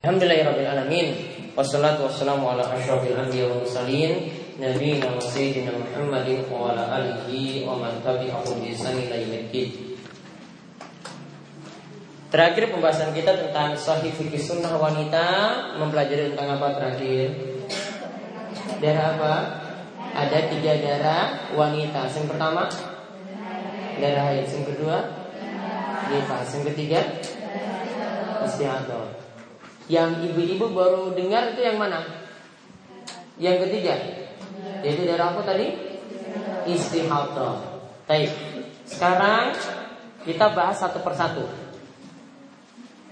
Alhamdulillahirrahmanirrahim Wassalatu wassalamu ala ashrafil anbiya wa mursalin Nabiina wa sayyidina Muhammadin wa ala alihi wa man tabi'ahum bi ihsan ila Terakhir pembahasan kita tentang sahih fikih sunnah wanita Mempelajari tentang apa terakhir? Darah apa? Ada tiga darah wanita. Yang pertama Darah haid Yang kedua Nifas. Yang ketiga Istihadah yang ibu-ibu baru dengar itu yang mana? Yang ketiga. Yaitu darah apa tadi? Istihadah Baik. Sekarang kita bahas satu persatu.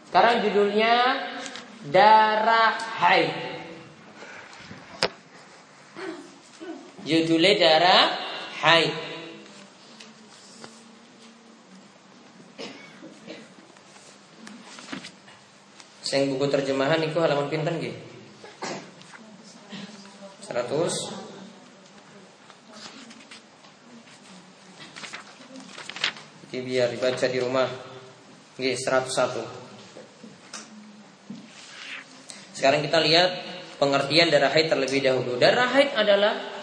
Sekarang judulnya Darah haid Judulnya darah haid Sing buku terjemahan itu halaman pinten nggih? 100 Jadi biar dibaca di rumah. Nggih 101 Sekarang kita lihat pengertian darah haid terlebih dahulu. Darah haid adalah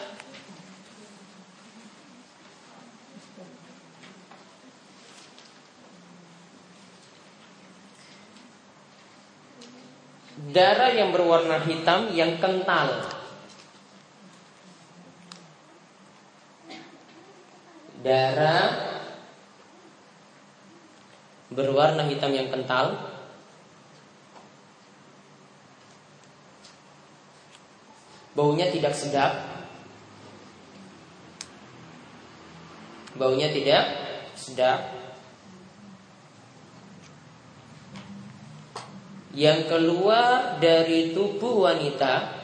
Darah yang berwarna hitam yang kental. Darah berwarna hitam yang kental. Baunya tidak sedap. Baunya tidak sedap yang keluar dari tubuh wanita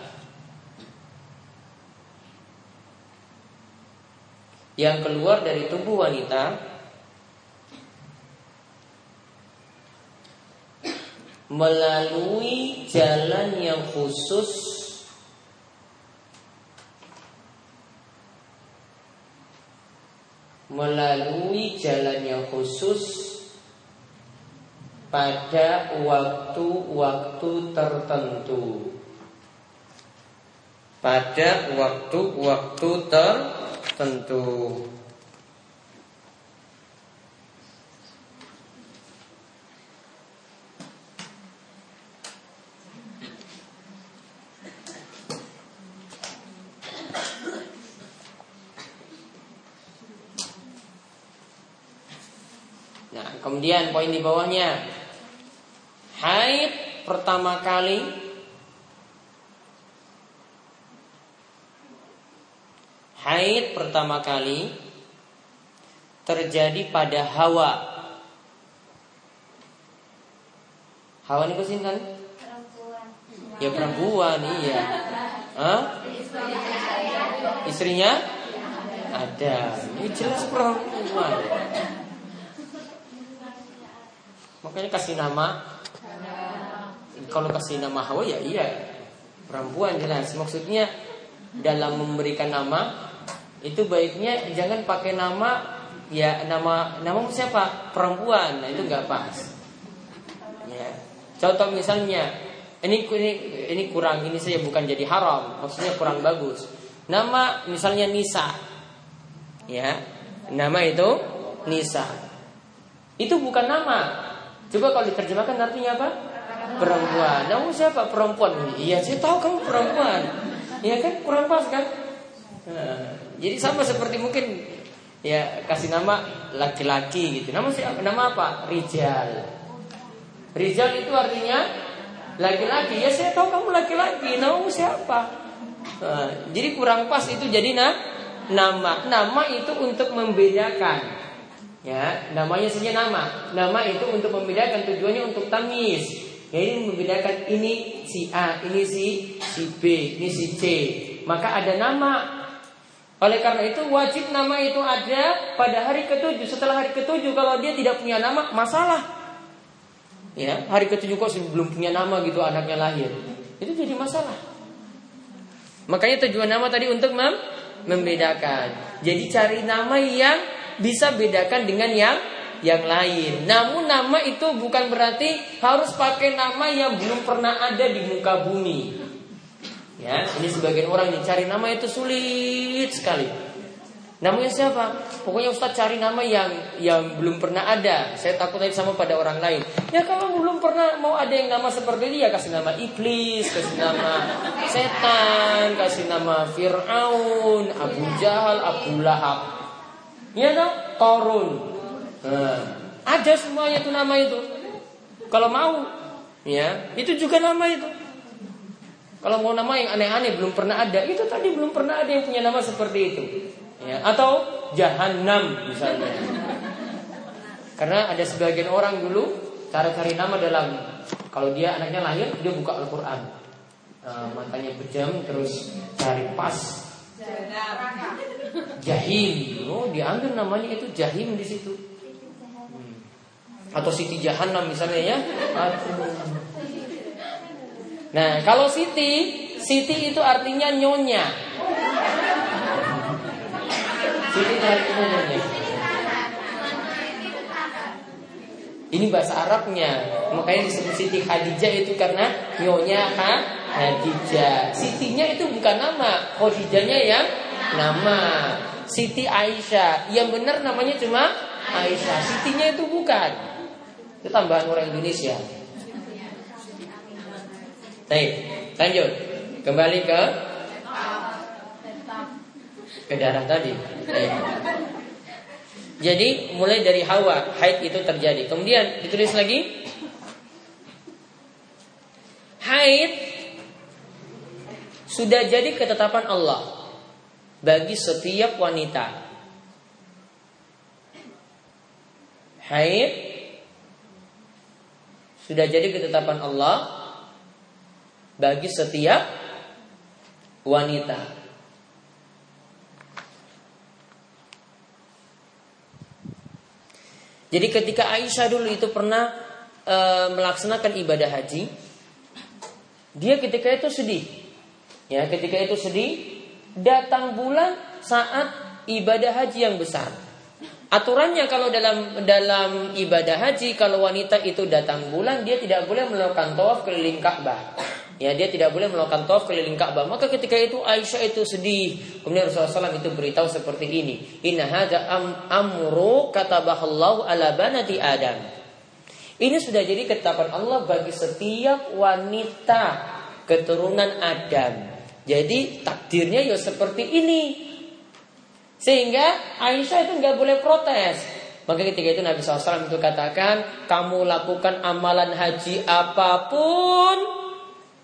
yang keluar dari tubuh wanita melalui jalan yang khusus melalui jalan yang khusus pada waktu-waktu tertentu. Pada waktu-waktu tertentu. Nah, kemudian poin di bawahnya Haid pertama kali Haid pertama kali terjadi pada Hawa. Hawa ini sinten? Perempuan. Ya perempuan, iya. Hah? Istrinya? Ada. Ini jelas perempuan. Makanya kasih nama kalau kasih nama Hawa ya iya. Perempuan jelas. Maksudnya dalam memberikan nama itu baiknya jangan pakai nama ya nama nama siapa? Perempuan. Nah itu nggak pas. Ya. Contoh misalnya ini ini ini kurang ini saya bukan jadi haram. Maksudnya kurang bagus. Nama misalnya Nisa. Ya. Nama itu Nisa. Itu bukan nama. Coba kalau diterjemahkan artinya apa perempuan. Namun siapa perempuan? Iya, saya tahu kamu perempuan. Iya kan kurang pas kan? Nah, jadi sama seperti mungkin ya kasih nama laki-laki gitu. Nama siapa? Nama apa? Rijal. Rijal itu artinya laki-laki. Ya saya tahu kamu laki-laki. Nama siapa? Nah, jadi kurang pas itu jadi nah, nama. Nama itu untuk membedakan. Ya, namanya saja nama. Nama itu untuk membedakan tujuannya untuk tamis. Ya ini membedakan ini si A, ini si si B, ini si C. Maka ada nama. Oleh karena itu wajib nama itu ada pada hari ketujuh. Setelah hari ketujuh kalau dia tidak punya nama masalah. Ya hari ketujuh kok belum punya nama gitu anaknya lahir. Itu jadi masalah. Makanya tujuan nama tadi untuk mem membedakan. Jadi cari nama yang bisa bedakan dengan yang yang lain. Namun nama itu bukan berarti harus pakai nama yang belum pernah ada di muka bumi. Ya, ini sebagian orang yang cari nama itu sulit sekali. Namanya siapa? Pokoknya Ustaz cari nama yang yang belum pernah ada. Saya takut aja sama pada orang lain. Ya kalau belum pernah mau ada yang nama seperti dia, kasih nama iblis, kasih nama setan, kasih nama Fir'aun, Abu Jahal, Abu Lahab. Iya dong, Korun. Nah, ada semuanya itu nama itu. Kalau mau, ya itu juga nama itu. Kalau mau nama yang aneh-aneh belum pernah ada, itu tadi belum pernah ada yang punya nama seperti itu. Ya, atau Jahanam misalnya. Karena ada sebagian orang dulu cara cari nama dalam kalau dia anaknya lahir dia buka Al-Qur'an. Nah, matanya pejam terus cari pas Jahim. Oh, diambil namanya itu Jahim di situ. Atau Siti Jahanam misalnya ya. Nah, kalau Siti, Siti itu artinya nyonya. Siti itu artinya nyonya. Ini bahasa Arabnya, makanya disebut Siti Khadijah itu karena nyonya ha, Khadijah. Sitinya itu bukan nama, Khadijahnya yang nama. Siti Aisyah, yang benar namanya cuma Aisyah. Sitinya itu bukan. Itu tambahan orang Indonesia. Baik, lanjut. Kembali ke ke darah tadi. Baik. Jadi mulai dari Hawa haid itu terjadi. Kemudian ditulis lagi haid sudah jadi ketetapan Allah bagi setiap wanita. Haid sudah jadi ketetapan Allah bagi setiap wanita. Jadi ketika Aisyah dulu itu pernah e, melaksanakan ibadah haji, dia ketika itu sedih. Ya, ketika itu sedih, datang bulan saat ibadah haji yang besar. Aturannya kalau dalam dalam ibadah haji kalau wanita itu datang bulan dia tidak boleh melakukan tawaf keliling Ka'bah. Ya dia tidak boleh melakukan tawaf keliling Ka'bah. Maka ketika itu Aisyah itu sedih. Kemudian Rasulullah SAW itu beritahu seperti ini. Inna hadza am amru katabahallahu ala banati Adam. Ini sudah jadi ketetapan Allah bagi setiap wanita keturunan Adam. Jadi takdirnya ya seperti ini. Sehingga Aisyah itu nggak boleh protes. Maka ketika itu Nabi SAW itu katakan, kamu lakukan amalan haji apa pun,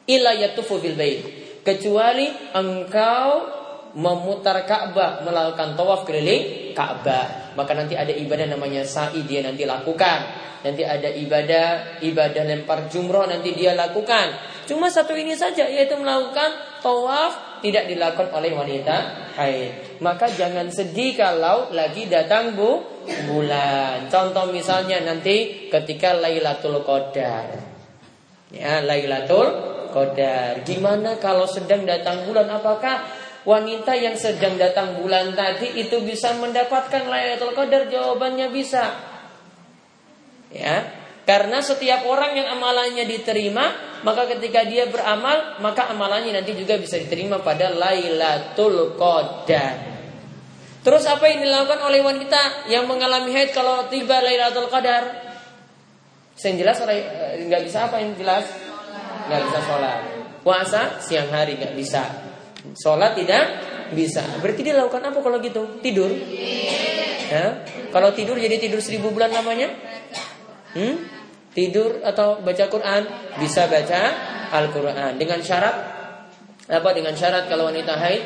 illa yatufu bil bait. Kecuali engkau memutar Ka'bah melakukan tawaf keliling Ka'bah. Maka nanti ada ibadah namanya sa'i dia nanti lakukan. Nanti ada ibadah ibadah lempar jumroh nanti dia lakukan. Cuma satu ini saja yaitu melakukan tawaf tidak dilakukan oleh wanita haid maka jangan sedih kalau lagi datang bu bulan contoh misalnya nanti ketika Lailatul Qadar ya Lailatul Qadar. Gimana kalau sedang datang bulan? Apakah wanita yang sedang datang bulan tadi itu bisa mendapatkan Lailatul Qadar? Jawabannya bisa. Ya, karena setiap orang yang amalannya diterima, maka ketika dia beramal, maka amalannya nanti juga bisa diterima pada Lailatul Qadar. Terus apa yang dilakukan oleh wanita yang mengalami haid kalau tiba Lailatul Qadar? Yang jelas eh, nggak bisa apa yang jelas? nggak bisa sholat. Puasa siang hari nggak bisa. Sholat tidak bisa. Berarti dia lakukan apa kalau gitu? Tidur? Ya. Kalau tidur jadi tidur seribu bulan namanya? Hmm? Tidur atau baca Quran? Bisa baca Al-Quran. Dengan syarat apa? Dengan syarat kalau wanita haid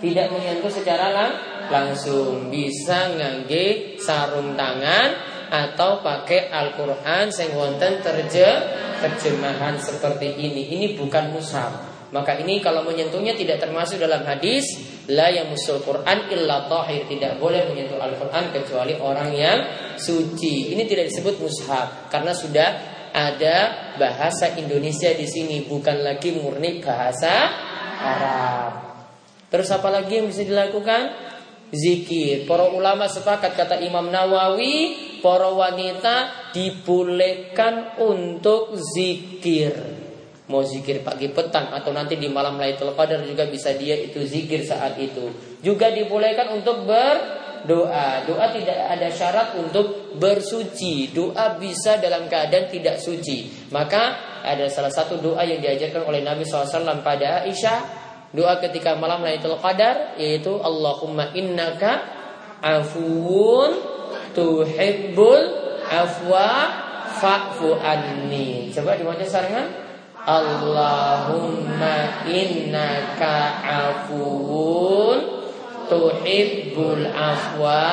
tidak menyentuh secara lang langsung bisa ngangge sarung tangan atau pakai Al-Quran sing wonten terje terjemahan seperti ini. Ini bukan mushaf. Maka ini kalau menyentuhnya tidak termasuk dalam hadis la yang musul Quran illa tahir tidak boleh menyentuh Al-Quran kecuali orang yang suci. Ini tidak disebut mushaf karena sudah ada bahasa Indonesia di sini bukan lagi murni bahasa Arab. Terus apa lagi yang bisa dilakukan? zikir. Para ulama sepakat kata Imam Nawawi, para wanita dibolehkan untuk zikir. Mau zikir pagi petang atau nanti di malam Lailatul Qadar juga bisa dia itu zikir saat itu. Juga dibolehkan untuk berdoa. Doa tidak ada syarat untuk bersuci. Doa bisa dalam keadaan tidak suci. Maka ada salah satu doa yang diajarkan oleh Nabi SAW pada Aisyah Doa ketika malam Lailatul Qadar yaitu Allahumma innaka afuun tuhibbul afwa fa'fu anni. Coba dibaca sekarang. Allahumma innaka afuun tuhibbul afwa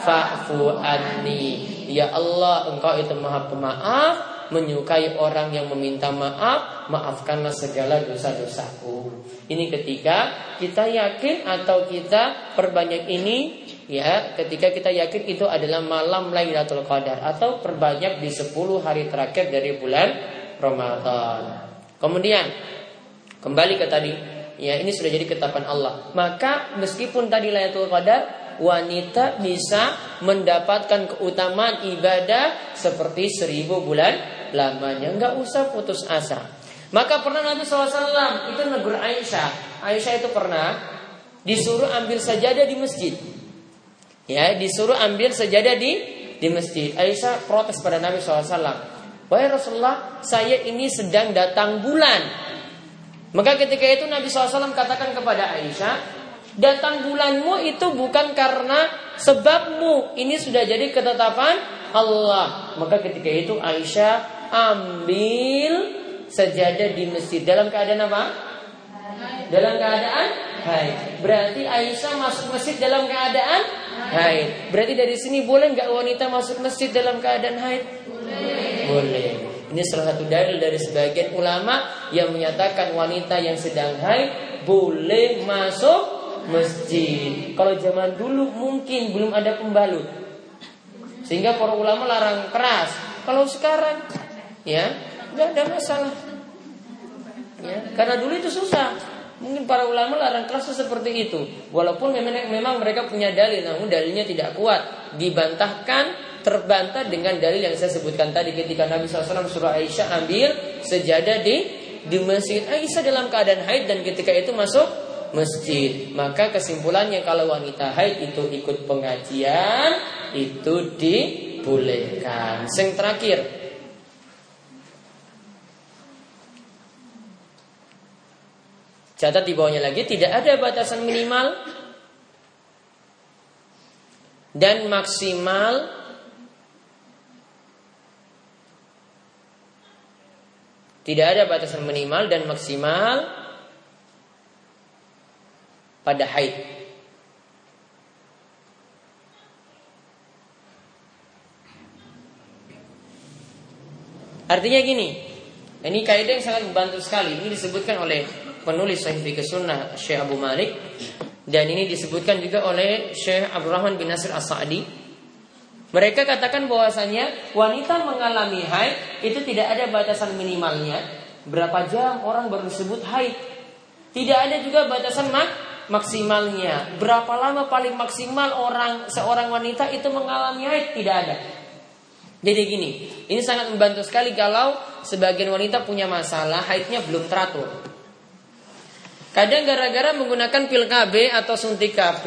fa'fu anni. Ya Allah, Engkau itu Maha Pemaaf menyukai orang yang meminta maaf, maafkanlah segala dosa-dosaku. Ini ketika kita yakin atau kita perbanyak ini ya, ketika kita yakin itu adalah malam Lailatul Qadar atau perbanyak di 10 hari terakhir dari bulan Ramadan. Kemudian kembali ke tadi, ya ini sudah jadi ketetapan Allah. Maka meskipun tadi Lailatul Qadar wanita bisa mendapatkan keutamaan ibadah seperti seribu bulan lamanya, nggak usah putus asa. Maka pernah Nabi SAW itu negur Aisyah. Aisyah itu pernah disuruh ambil sajadah di masjid. Ya, disuruh ambil sajadah di di masjid. Aisyah protes pada Nabi SAW. Wahai Rasulullah, saya ini sedang datang bulan. Maka ketika itu Nabi SAW katakan kepada Aisyah, datang bulanmu itu bukan karena sebabmu. Ini sudah jadi ketetapan Allah. Maka ketika itu Aisyah ambil sejadah di masjid dalam keadaan apa? Dalam keadaan haid. Berarti Aisyah masuk masjid dalam keadaan haid. Berarti dari sini boleh nggak wanita masuk masjid dalam keadaan haid? Boleh. Boleh. Ini salah satu dalil dari sebagian ulama yang menyatakan wanita yang sedang haid boleh masuk masjid. Kalau zaman dulu mungkin belum ada pembalut. Sehingga para ulama larang keras. Kalau sekarang ya nggak ada masalah ya karena dulu itu susah mungkin para ulama larang keras seperti itu walaupun memang, memang mereka punya dalil namun dalilnya tidak kuat dibantahkan terbantah dengan dalil yang saya sebutkan tadi ketika Nabi SAW surah Aisyah ambil sejadah di di masjid. Aisyah dalam keadaan haid dan ketika itu masuk masjid. Maka kesimpulannya kalau wanita haid itu ikut pengajian itu dibolehkan. Yang terakhir. Catat di bawahnya lagi tidak ada batasan minimal dan maksimal Tidak ada batasan minimal dan maksimal pada haid. Artinya gini, ini kaidah yang sangat membantu sekali. Ini disebutkan oleh penulis Sahih Fikih Sunnah Syekh Abu Malik dan ini disebutkan juga oleh Syekh Abdurrahman bin Nasir As-Sa'di. Mereka katakan bahwasanya wanita mengalami haid itu tidak ada batasan minimalnya. Berapa jam orang baru disebut haid. Tidak ada juga batasan mak maksimalnya. Berapa lama paling maksimal orang seorang wanita itu mengalami haid tidak ada. Jadi gini, ini sangat membantu sekali kalau sebagian wanita punya masalah haidnya belum teratur. Kadang gara-gara menggunakan pil KB atau suntik KB,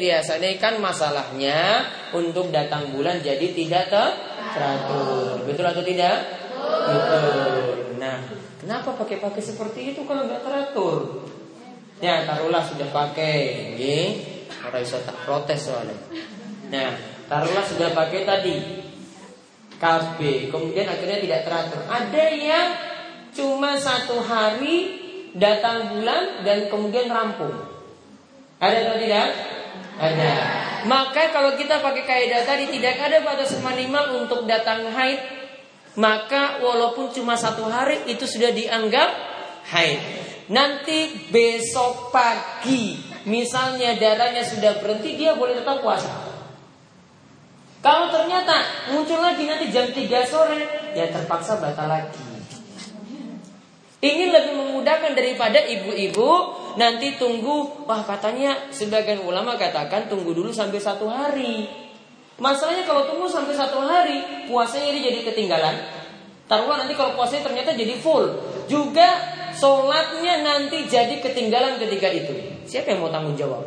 biasanya kan masalahnya untuk datang bulan jadi tidak teratur. Betul atau tidak? Betul. Nah, kenapa pakai-pakai seperti itu kalau nggak teratur? Ya, taruhlah sudah pakai, ini orang bisa tak protes soalnya. Nah, taruhlah sudah pakai tadi KB, kemudian akhirnya tidak teratur. Ada yang cuma satu hari datang bulan dan kemudian rampung. Ada atau tidak? Ada. Maka kalau kita pakai kaidah tadi tidak ada batasan minimal untuk datang haid, maka walaupun cuma satu hari itu sudah dianggap haid. Nanti besok pagi, misalnya darahnya sudah berhenti, dia boleh tetap puasa. Kalau ternyata muncul lagi nanti jam 3 sore, ya terpaksa batal lagi. Ingin lebih memudahkan daripada ibu-ibu nanti tunggu. Wah katanya sebagian ulama katakan tunggu dulu sampai satu hari. Masalahnya kalau tunggu sampai satu hari, puasanya ini jadi ketinggalan. Taruhlah nanti kalau puasanya ternyata jadi full. Juga sholatnya nanti jadi ketinggalan ketika itu. Siapa yang mau tanggung jawab?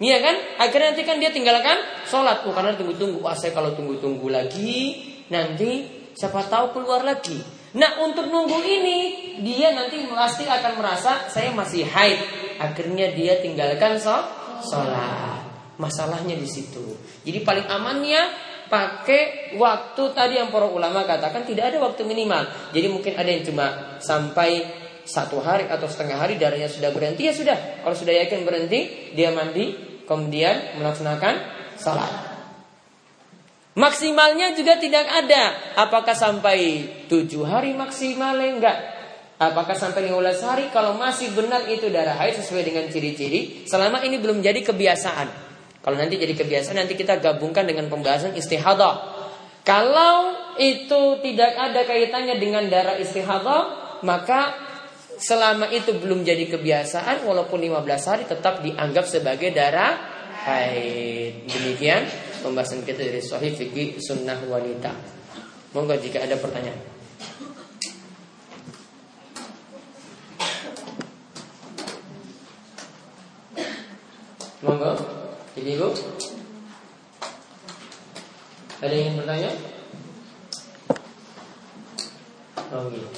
Iya kan? Akhirnya nanti kan dia tinggalkan sholat. Oh, karena tunggu-tunggu. Wah saya kalau tunggu-tunggu lagi, nanti siapa tahu keluar lagi. Nah untuk nunggu ini, dia nanti pasti akan merasa saya masih haid. Akhirnya dia tinggalkan sholat. Masalahnya di situ. Jadi paling amannya pakai waktu tadi yang para ulama katakan tidak ada waktu minimal. Jadi mungkin ada yang cuma sampai satu hari atau setengah hari darahnya sudah berhenti ya sudah. Kalau sudah yakin berhenti, dia mandi, kemudian melaksanakan salat. Maksimalnya juga tidak ada. Apakah sampai tujuh hari maksimalnya enggak? Apakah sampai 15 hari? Kalau masih benar itu darah haid sesuai dengan ciri-ciri, selama ini belum jadi kebiasaan. Kalau nanti jadi kebiasaan nanti kita gabungkan dengan pembahasan istihadah. Kalau itu tidak ada kaitannya dengan darah istihadah, maka selama itu belum jadi kebiasaan walaupun 15 hari tetap dianggap sebagai darah haid. Demikian pembahasan kita dari sahih fikih sunnah wanita. Monggo jika ada pertanyaan. Monggo. Jadi Ibu Ada yang ingin bertanya? Oh gitu,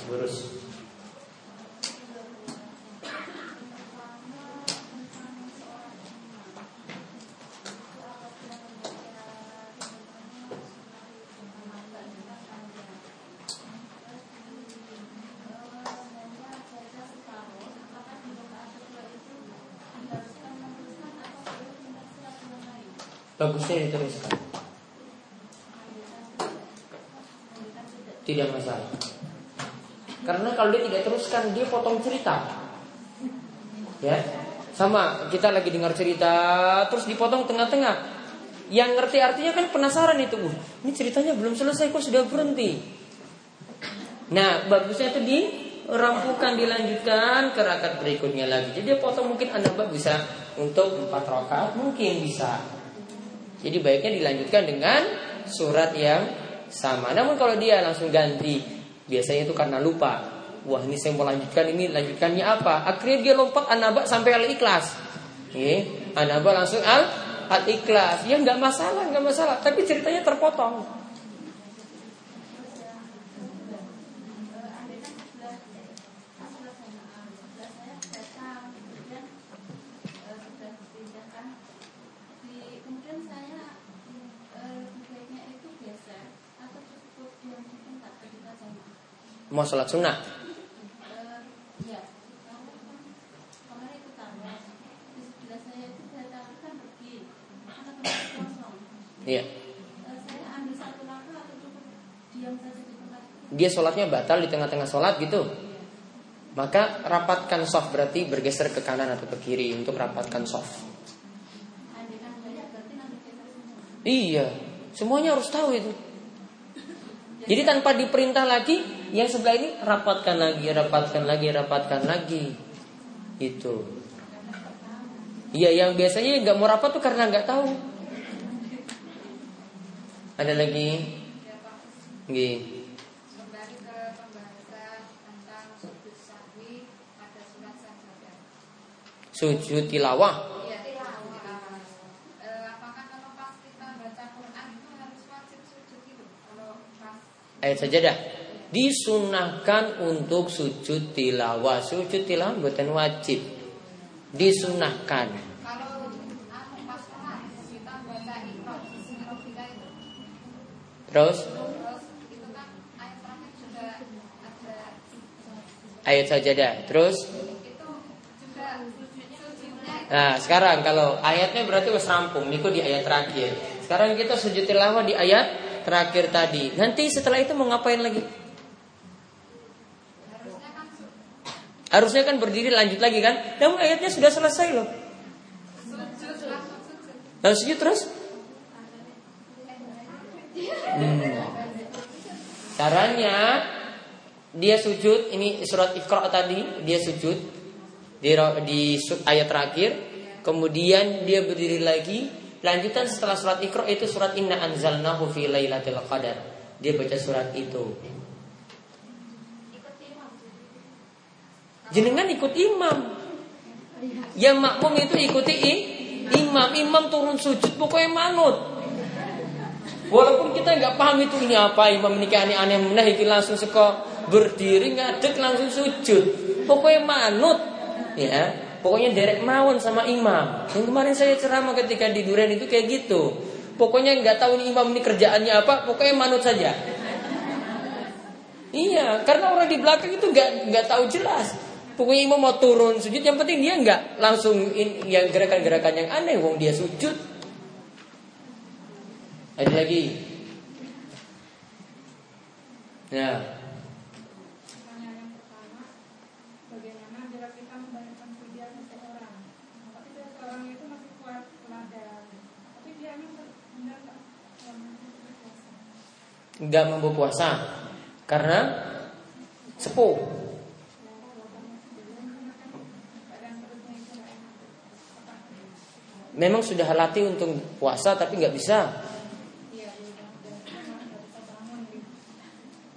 bagusnya diteruskan. Tidak masalah. Karena kalau dia tidak teruskan, dia potong cerita. Ya, sama kita lagi dengar cerita, terus dipotong tengah-tengah. Yang ngerti artinya kan penasaran itu, uh, ini ceritanya belum selesai kok sudah berhenti. Nah, bagusnya itu dirampukan, dilanjutkan ke rakaat berikutnya lagi. Jadi potong mungkin anda bisa untuk empat rakaat, mungkin bisa. Jadi baiknya dilanjutkan dengan surat yang sama. Namun kalau dia langsung ganti, biasanya itu karena lupa. Wah ini saya mau lanjutkan ini lanjutkannya apa? Akhirnya dia lompat anaba sampai al ikhlas. Ya, anaba langsung al al ikhlas. Ya nggak masalah, nggak masalah. Tapi ceritanya terpotong. Mau sholat sunnah? Iya. Dia sholatnya batal di tengah-tengah sholat gitu. Maka rapatkan soft berarti bergeser ke kanan atau ke kiri untuk rapatkan soft. Iya, semuanya harus tahu itu. Jadi tanpa diperintah lagi, yang sebelah ini rapatkan lagi, rapatkan lagi, rapatkan lagi. Itu. Iya, yang biasanya nggak mau rapat tuh karena nggak tahu. Ada lagi? Gih. Sujud tilawah ayat sajadah disunahkan untuk sujud tilawah. Sujud tilawah bukan wajib. Disunahkan. Terus? Ayat sajadah. Terus? Nah sekarang kalau ayatnya berarti wes rampung. Niku di ayat terakhir. Sekarang kita sujud tilawah di ayat terakhir tadi. Nanti setelah itu mau ngapain lagi? Harusnya kan berdiri lanjut lagi kan? Namun ayatnya sudah selesai loh. Lalu sujud terus? Hmm. Caranya dia sujud ini surat Iqra tadi dia sujud di, di ayat terakhir, kemudian dia berdiri lagi, lanjutan setelah surat Iqra itu surat Inna anzalnahu fi lailatul qadar. Dia baca surat itu. Jenengan ikut imam. Yang makmum itu ikuti imam. Imam turun sujud pokoknya manut. Walaupun kita nggak paham itu ini apa imam ini aneh-aneh menaiki langsung seko berdiri ngadek langsung sujud. Pokoknya manut ya. Pokoknya derek mawon sama imam. Yang kemarin saya ceramah ketika di Duren itu kayak gitu. Pokoknya nggak tahu ini imam ini kerjaannya apa, pokoknya manut saja. Iya, karena orang di belakang itu nggak nggak tahu jelas. Pokoknya imam mau turun sujud, yang penting dia nggak langsung in, yang gerakan-gerakan yang aneh, wong dia sujud. Ada lagi. Ya. nggak mampu puasa karena sepuh. Memang sudah latih untuk puasa tapi nggak bisa.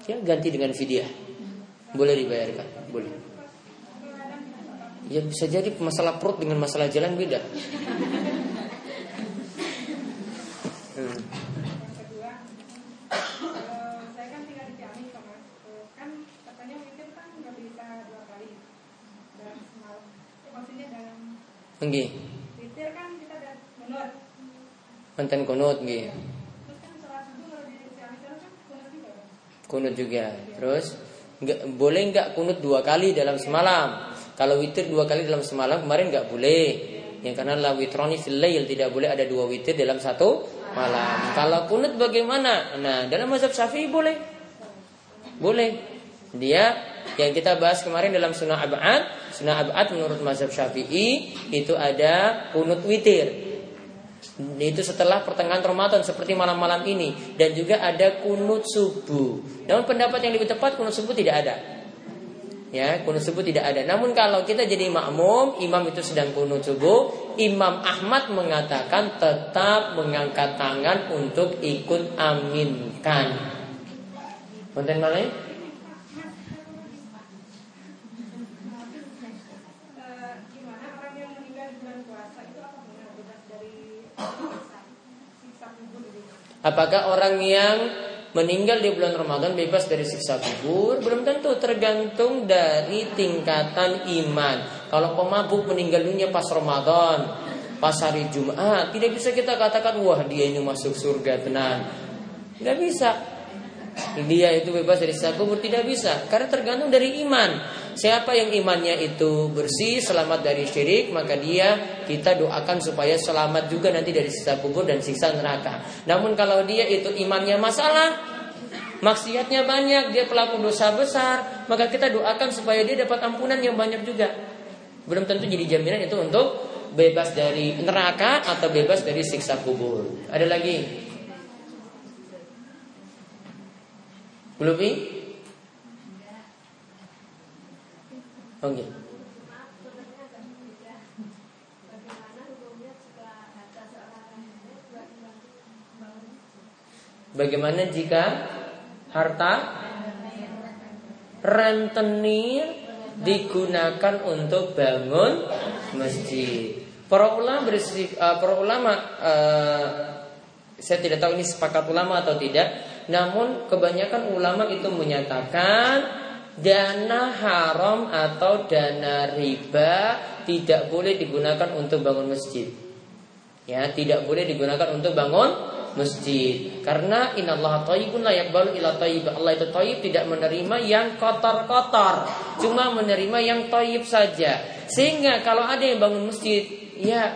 Ya ganti dengan vidya. Boleh dibayarkan, boleh. Ya bisa jadi masalah perut dengan masalah jalan beda. Nggih. Witir kan kita ada kunut. Wonten kunut kan kunut juga. Terus nggak boleh nggak kunut dua kali dalam semalam. Kalau witir dua kali dalam semalam kemarin nggak boleh. Yang karena la witroni fil tidak boleh ada dua witir dalam satu malam. Kalau kunut bagaimana? Nah, dalam mazhab Syafi'i boleh. Boleh. Dia yang kita bahas kemarin dalam sunnah abad Sunnah abad menurut mazhab syafi'i Itu ada kunut witir itu setelah pertengahan Ramadan seperti malam-malam ini dan juga ada kunut subuh. Namun pendapat yang lebih tepat kunut subuh tidak ada. Ya, kunut subuh tidak ada. Namun kalau kita jadi makmum, imam itu sedang kunut subuh, Imam Ahmad mengatakan tetap mengangkat tangan untuk ikut aminkan. Konten mana? Apakah orang yang meninggal di bulan Ramadan bebas dari siksa kubur? Belum tentu, tergantung dari tingkatan iman. Kalau pemabuk meninggal dunia pas Ramadan, pas hari Jumat, tidak bisa kita katakan wah dia ini masuk surga tenang. Tidak bisa. Dia itu bebas dari siksa kubur tidak bisa karena tergantung dari iman. Siapa yang imannya itu bersih, selamat dari syirik, maka dia kita doakan supaya selamat juga nanti dari siksa kubur dan siksa neraka. Namun kalau dia itu imannya masalah, maksiatnya banyak, dia pelaku dosa besar, maka kita doakan supaya dia dapat ampunan yang banyak juga. Belum tentu jadi jaminan itu untuk bebas dari neraka atau bebas dari siksa kubur. Ada lagi? Belum Oke. Okay. Bagaimana jika harta rentenir digunakan untuk bangun masjid? Para ulama bersih, uh, para ulama uh, saya tidak tahu ini sepakat ulama atau tidak namun kebanyakan ulama itu menyatakan dana haram atau dana riba tidak boleh digunakan untuk bangun masjid. Ya, tidak boleh digunakan untuk bangun masjid. Karena innallaha thayyibun la yaqbalu illa thayyib. Allah itu thayyib tidak menerima yang kotor-kotor, cuma menerima yang thayyib saja. Sehingga kalau ada yang bangun masjid, ya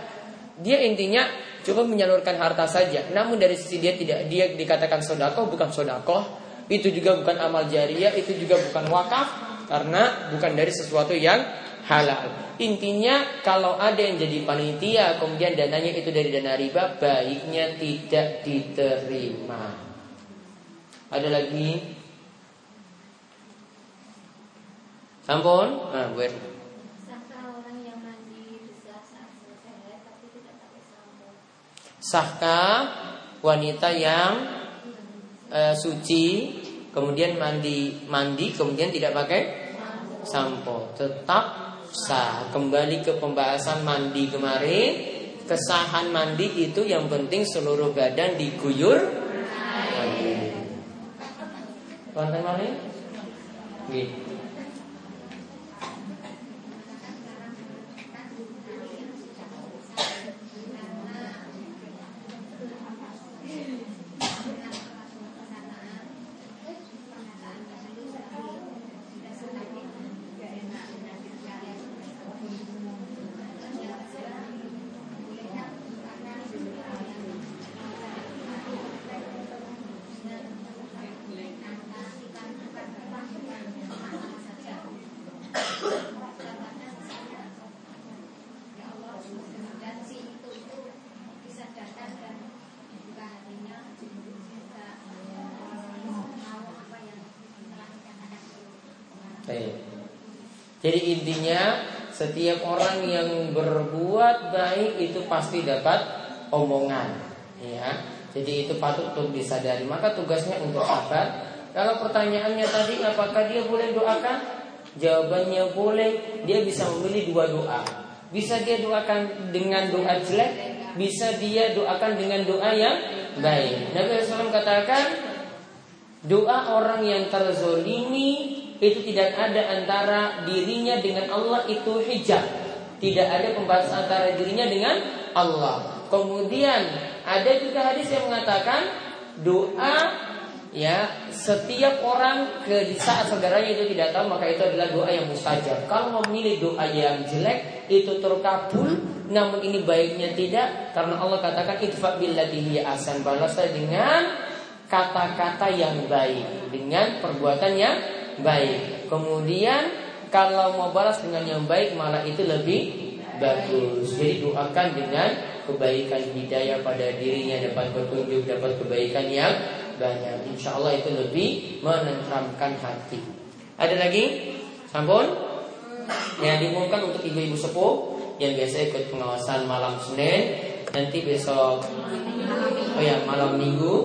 dia intinya Coba menyalurkan harta saja. Namun dari sisi dia tidak dia dikatakan sodako bukan sodako. Itu juga bukan amal jariah, itu juga bukan wakaf karena bukan dari sesuatu yang halal. Intinya kalau ada yang jadi panitia kemudian dananya itu dari dana riba, baiknya tidak diterima. Ada lagi? Sampun? Nah, buat. Sahkah wanita yang e, suci kemudian mandi mandi kemudian tidak pakai sampo tetap sah kembali ke pembahasan mandi kemarin kesahan mandi itu yang penting seluruh badan diguyur mandi. Konten mana? Gitu. Jadi intinya setiap orang yang berbuat baik itu pasti dapat omongan, ya. Jadi itu patut untuk disadari. Maka tugasnya untuk apa? Kalau pertanyaannya tadi apakah dia boleh doakan? Jawabannya boleh. Dia bisa memilih dua doa. Bisa dia doakan dengan doa jelek, bisa dia doakan dengan doa yang baik. Nabi SAW katakan doa orang yang terzolimi itu tidak ada antara dirinya dengan Allah itu hijab. Tidak ada pembatas antara dirinya dengan Allah. Kemudian ada juga hadis yang mengatakan doa ya setiap orang ke saat saudaranya itu tidak tahu maka itu adalah doa yang mustajab. Kalau memilih doa yang jelek itu terkabul, namun ini baiknya tidak karena Allah katakan itfa billati asan balaslah dengan kata-kata yang baik dengan perbuatan yang baik. Kemudian kalau mau balas dengan yang baik malah itu lebih bagus. Jadi doakan dengan kebaikan hidayah pada dirinya dapat petunjuk, dapat kebaikan yang banyak. Insya Allah itu lebih menenteramkan hati. Ada lagi? Sampun? Yang diumumkan untuk ibu-ibu sepuh yang biasa ikut pengawasan malam Senin, nanti besok oh ya malam Minggu,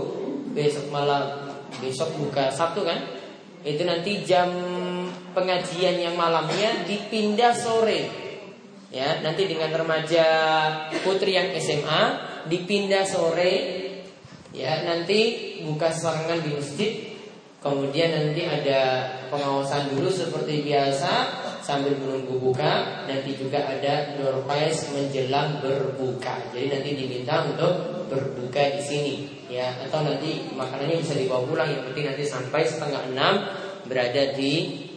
besok malam besok buka Sabtu kan? Itu nanti jam pengajian yang malamnya dipindah sore. Ya, nanti dengan remaja putri yang SMA dipindah sore. Ya, nanti buka serangan di masjid. Kemudian nanti ada pengawasan dulu seperti biasa sambil menunggu buka. Nanti juga ada door menjelang berbuka. Jadi nanti diminta untuk berbuka di sini ya. Atau nanti makanannya bisa dibawa pulang. Yang penting nanti sampai setengah enam berada di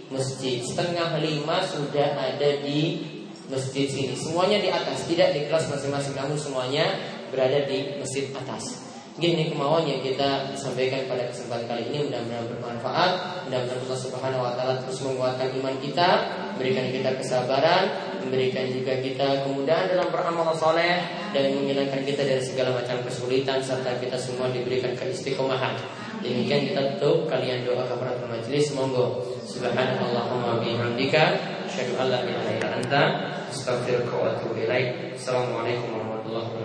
masjid. Setengah lima sudah ada di masjid sini. Semuanya di atas tidak di kelas masing-masing. Namun semuanya berada di masjid atas. Gini kemauan yang kita sampaikan pada kesempatan kali ini. Mudah-mudahan bermanfaat. Mudah-mudahan Allah Subhanahu wa taala terus menguatkan iman kita, berikan kita kesabaran, memberikan juga kita kemudahan dalam beramal soleh dan menghilangkan kita dari segala macam kesulitan serta kita semua diberikan keistiqomahan. Demikian kita tutup kalian doa kepada majelis monggo. Subhanallahumma bihamdika asyhadu an la ilaha illa anta astaghfiruka wa atubu. Assalamualaikum warahmatullahi wabarakatuh.